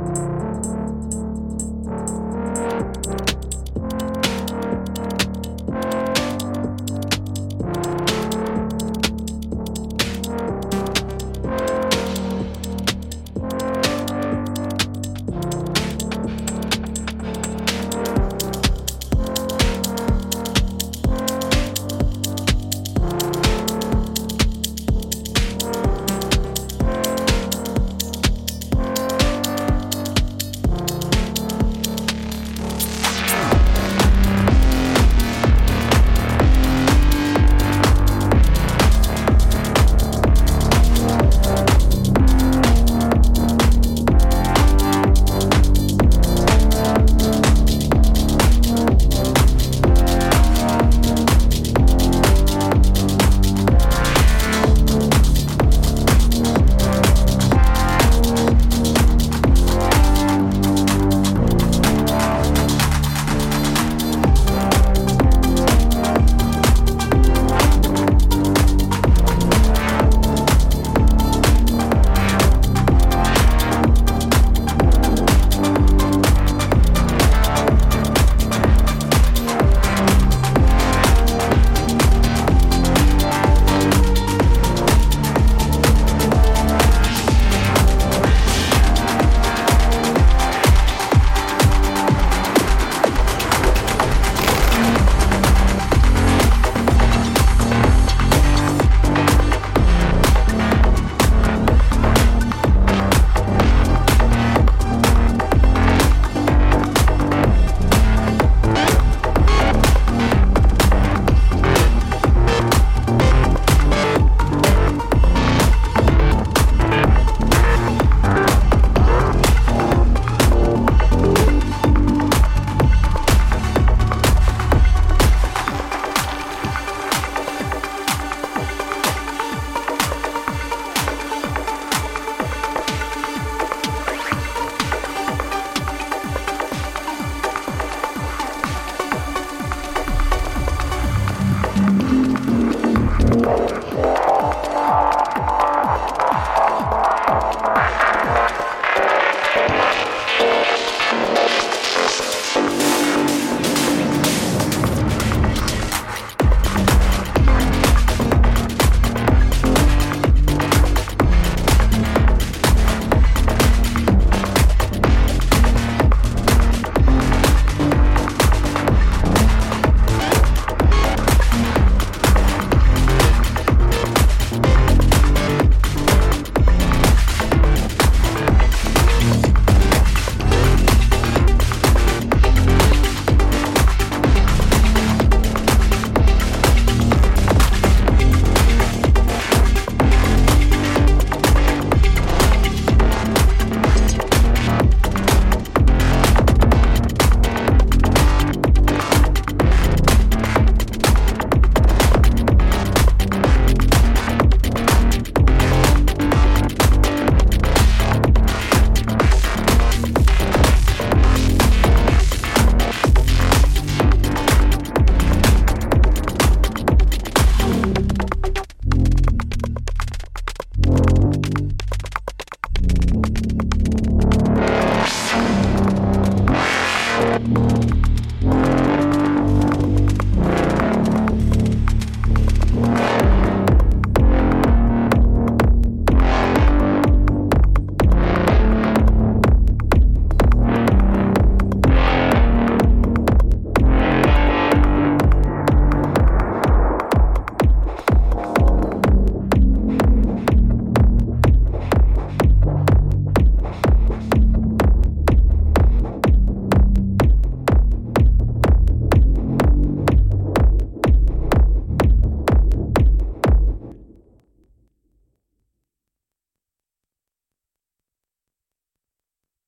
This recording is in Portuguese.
Música